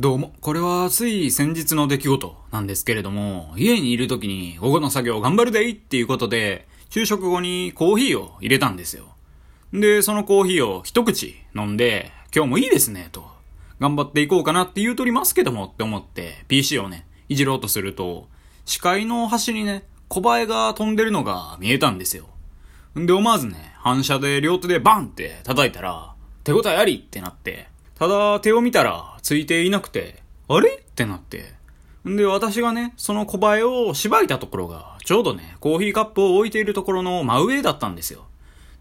どうも、これはつい先日の出来事なんですけれども、家にいる時に午後の作業頑張るでいいっていうことで、昼食後にコーヒーを入れたんですよ。で、そのコーヒーを一口飲んで、今日もいいですね、と。頑張っていこうかなって言うとりますけどもって思って PC をね、いじろうとすると、視界の端にね、小映えが飛んでるのが見えたんですよ。んで思わずね、反射で両手でバンって叩いたら、手応えありってなって、ただ手を見たらついていなくて、あれ？ってなって。んで、私がね、その小映えをしばいたところが、ちょうどね、コーヒーカップを置いているところの真上だったんですよ。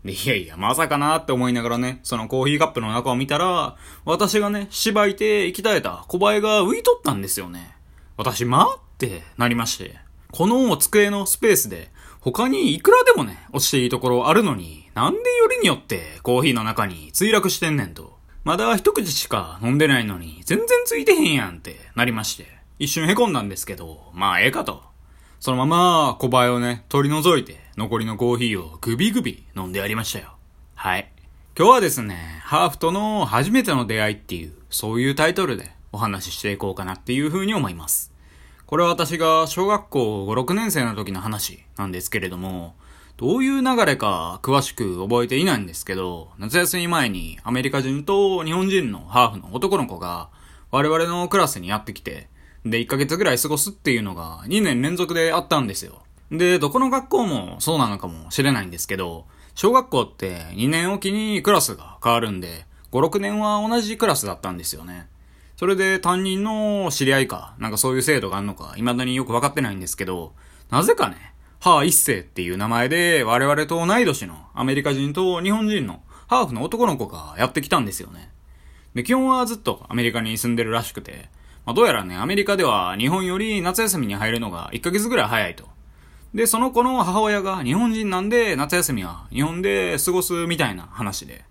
で、いやいや、まさかなって思いながらね、そのコーヒーカップの中を見たら、私がね、しばいて息絶えた小映えが浮いとったんですよね。私、まってなりまして。この机のスペースで、他にいくらでもね、落ちていいところあるのに、なんでよりによってコーヒーの中に墜落してんねんと。まだ一口しか飲んでないのに、全然ついてへんやんってなりまして。一瞬凹んだんですけど、まあええかと。そのまま小林をね、取り除いて、残りのコーヒーをグビグビ飲んでやりましたよ。はい。今日はですね、ハーフとの初めての出会いっていう、そういうタイトルでお話ししていこうかなっていうふうに思います。これは私が小学校5、6年生の時の話なんですけれども、どういう流れか詳しく覚えていないんですけど、夏休み前にアメリカ人と日本人のハーフの男の子が我々のクラスにやってきて、で、1ヶ月ぐらい過ごすっていうのが2年連続であったんですよ。で、どこの学校もそうなのかもしれないんですけど、小学校って2年おきにクラスが変わるんで、5、6年は同じクラスだったんですよね。それで担任の知り合いか、なんかそういう制度があるのか、未だによくわかってないんですけど、なぜかね、ハー一世っていう名前で我々と同い年のアメリカ人と日本人のハーフの男の子がやってきたんですよね。で、基本はずっとアメリカに住んでるらしくて、まあ、どうやらね、アメリカでは日本より夏休みに入るのが1ヶ月ぐらい早いと。で、その子の母親が日本人なんで夏休みは日本で過ごすみたいな話で。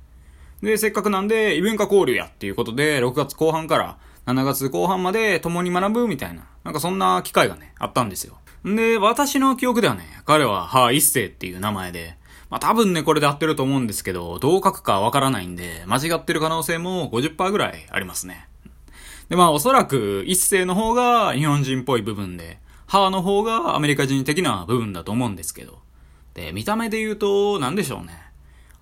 で、せっかくなんで異文化交流やっていうことで6月後半から7月後半まで共に学ぶみたいな、なんかそんな機会がね、あったんですよ。で、私の記憶ではね、彼は、はあ、一世っていう名前で、まあ多分ね、これで合ってると思うんですけど、どう書くかわからないんで、間違ってる可能性も50%ぐらいありますね。で、まあおそらく、一世の方が日本人っぽい部分で、ハーの方がアメリカ人的な部分だと思うんですけど。で、見た目で言うと、なんでしょうね。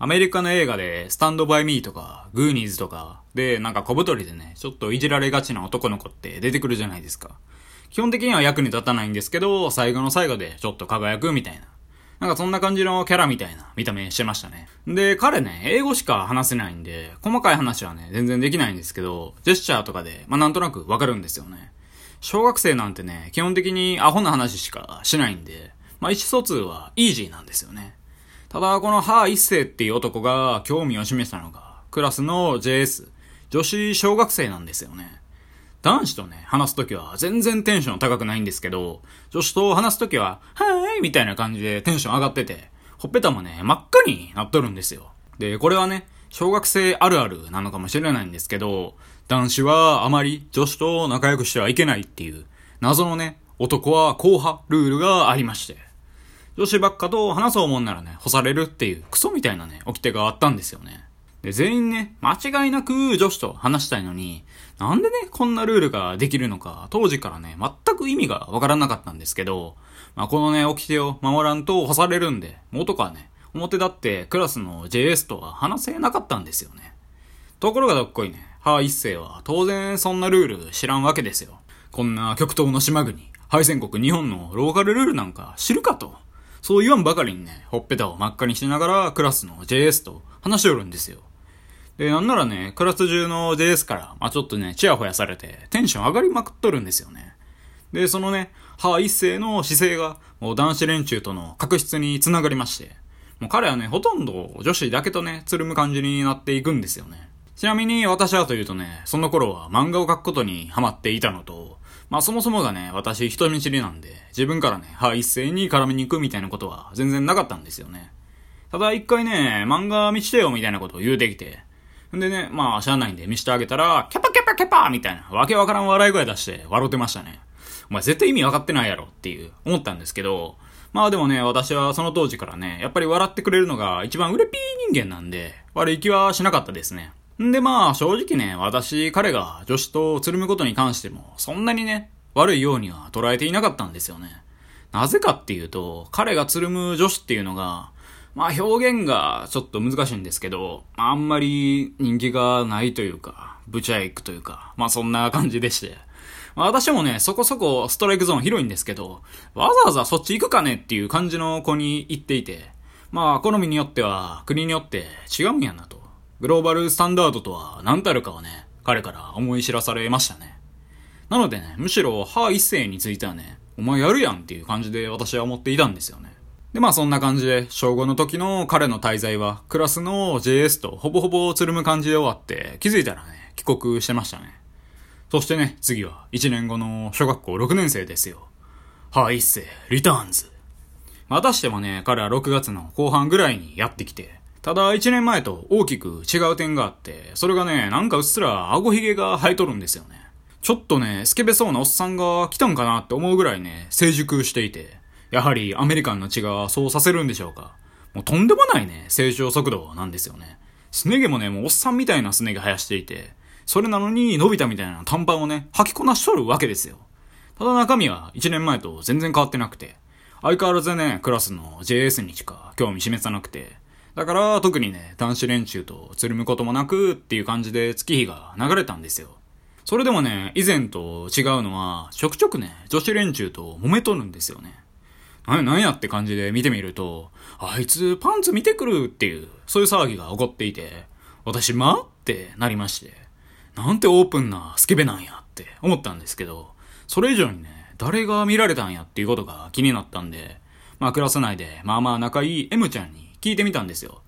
アメリカの映画で、スタンドバイミーとか、グーニーズとか、で、なんか小太りでね、ちょっといじられがちな男の子って出てくるじゃないですか。基本的には役に立たないんですけど、最後の最後でちょっと輝くみたいな。なんかそんな感じのキャラみたいな見た目してましたね。で、彼ね、英語しか話せないんで、細かい話はね、全然できないんですけど、ジェスチャーとかで、まあなんとなくわかるんですよね。小学生なんてね、基本的にアホな話しかしないんで、まあ意思疎通はイージーなんですよね。ただ、このハー一世っていう男が興味を示したのが、クラスの JS、女子小学生なんですよね。男子とね、話すときは全然テンション高くないんですけど、女子と話すときは、はーいみたいな感じでテンション上がってて、ほっぺたもね、真っ赤になっとるんですよ。で、これはね、小学生あるあるなのかもしれないんですけど、男子はあまり女子と仲良くしてはいけないっていう、謎のね、男は硬派ルールがありまして。女子ばっかと話そうもんならね、干されるっていうクソみたいなね、掟があったんですよね。で、全員ね、間違いなく女子と話したいのに、なんでね、こんなルールができるのか、当時からね、全く意味がわからなかったんですけど、まあ、このね、掟を守らんと干されるんで、元はね、表立ってクラスの JS とは話せなかったんですよね。ところがどっこいね、ハ一世は当然そんなルール知らんわけですよ。こんな極東の島国、敗戦国日本のローカルルールなんか知るかと。そう言わんばかりにね、ほっぺたを真っ赤にしながらクラスの JS と話しおるんですよ。で、なんならね、クラス中の JS から、まあ、ちょっとね、チヤホヤされて、テンション上がりまくっとるんですよね。で、そのね、歯一世の姿勢が、もう男子連中との確執につながりまして、もう彼はね、ほとんど女子だけとね、つるむ感じになっていくんですよね。ちなみに私はというとね、その頃は漫画を描くことにハマっていたのと、まあそもそもがね、私人見知りなんで、自分からね、歯一斉に絡みに行くみたいなことは全然なかったんですよね。ただ一回ね、漫画見してよみたいなことを言うてきて、んでね、まあ、しゃあないんで見してあげたら、キャパキャパキャパみたいな、わけわからん笑い声出して笑ってましたね。お前絶対意味わかってないやろっていう、思ったんですけど、まあでもね、私はその当時からね、やっぱり笑ってくれるのが一番売れピー人間なんで、悪い気はしなかったですね。んでまあ正直ね、私、彼が女子とつるむことに関しても、そんなにね、悪いようには捉えていなかったんですよね。なぜかっていうと、彼がつるむ女子っていうのが、まあ表現がちょっと難しいんですけど、あんまり人気がないというか、ブチャイクというか、まあそんな感じでして。まあ、私もね、そこそこストライクゾーン広いんですけど、わざわざそっち行くかねっていう感じの子に行っていて、まあ好みによっては国によって違うんやなと。グローバルスタンダードとは何たるかをね、彼から思い知らされましたね。なのでね、むしろ、歯一世についてはね、お前やるやんっていう感じで私は思っていたんですよね。で、まあそんな感じで、小5の時の彼の滞在は、クラスの JS とほぼほぼつるむ感じで終わって、気づいたらね、帰国してましたね。そしてね、次は、1年後の小学校6年生ですよ。歯一世、リターンズ。またしてもね、彼は6月の後半ぐらいにやってきて、ただ1年前と大きく違う点があって、それがね、なんかうっすら顎ひげが生えとるんですよね。ちょっとね、スケベそうなおっさんが来たんかなって思うぐらいね、成熟していて、やはりアメリカンの血がそうさせるんでしょうか。もうとんでもないね、成長速度なんですよね。すね毛もね、もうおっさんみたいなすね毛生やしていて、それなのに伸びたみたいな短パンをね、履きこなしとるわけですよ。ただ中身は1年前と全然変わってなくて、相変わらずね、クラスの JS にしか興味示さなくて、だから特にね、男子連中とつるむこともなくっていう感じで月日が流れたんですよ。それでもね、以前と違うのは、ちょくちょくね、女子連中と揉めとるんですよね。な、なんやって感じで見てみると、あいつパンツ見てくるっていう、そういう騒ぎが起こっていて、私、まってなりまして、なんてオープンなスケベなんやって思ったんですけど、それ以上にね、誰が見られたんやっていうことが気になったんで、まあクラス内でまあまあ仲いい M ちゃんに聞いてみたんですよ。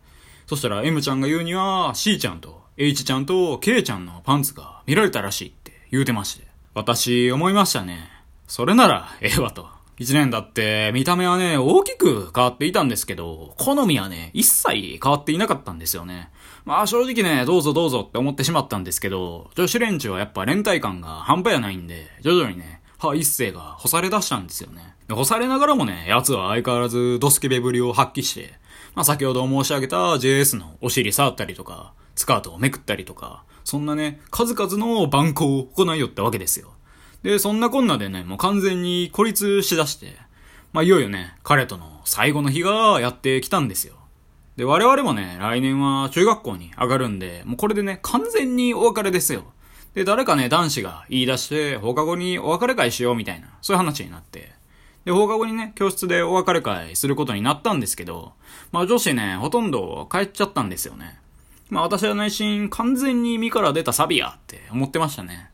そしたら M ちゃんが言うには C ちゃんと H ちゃんと K ちゃんのパンツが見られたらしいって言うてまして。私思いましたね。それならええわと。一年だって見た目はね、大きく変わっていたんですけど、好みはね、一切変わっていなかったんですよね。まあ正直ね、どうぞどうぞって思ってしまったんですけど、女子連中はやっぱ連帯感が半端やないんで、徐々にね、歯一世が干され出したんですよね。干されながらもね、奴は相変わらずドスケベぶりを発揮して、まあ先ほど申し上げた JS のお尻触ったりとか、スカートをめくったりとか、そんなね、数々の蛮行を行いよったわけですよ。で、そんなこんなでね、もう完全に孤立しだして、まあいよいよね、彼との最後の日がやってきたんですよ。で、我々もね、来年は中学校に上がるんで、もうこれでね、完全にお別れですよ。で、誰かね、男子が言い出して、放課後にお別れ会しようみたいな、そういう話になって。で、放課後にね、教室でお別れ会することになったんですけど、まあ女子ね、ほとんど帰っちゃったんですよね。まあ私は内心完全に身から出たサビやって思ってましたね。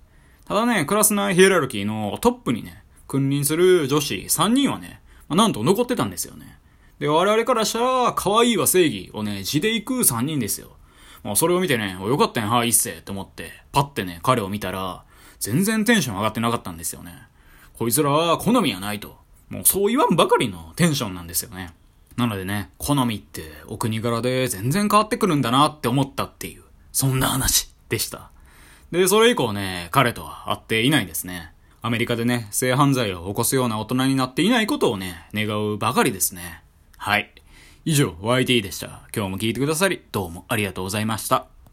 ただね、クラス内ヒエラルキーのトップにね、君臨する女子3人はね、まあ、なんと残ってたんですよね。で、我々からしたら、可愛いは正義をね、地で行く3人ですよ。まあ、それを見てね、よかったんや、はい、一世って思って、パッてね、彼を見たら、全然テンション上がってなかったんですよね。こいつらは好みやないと。もうそう言わんばかりのテンションなんですよね。なのでね、好みってお国柄で全然変わってくるんだなって思ったっていう、そんな話でした。で、それ以降ね、彼とは会っていないですね。アメリカでね、性犯罪を起こすような大人になっていないことをね、願うばかりですね。はい。以上、YT でした。今日も聞いてくださり、どうもありがとうございました。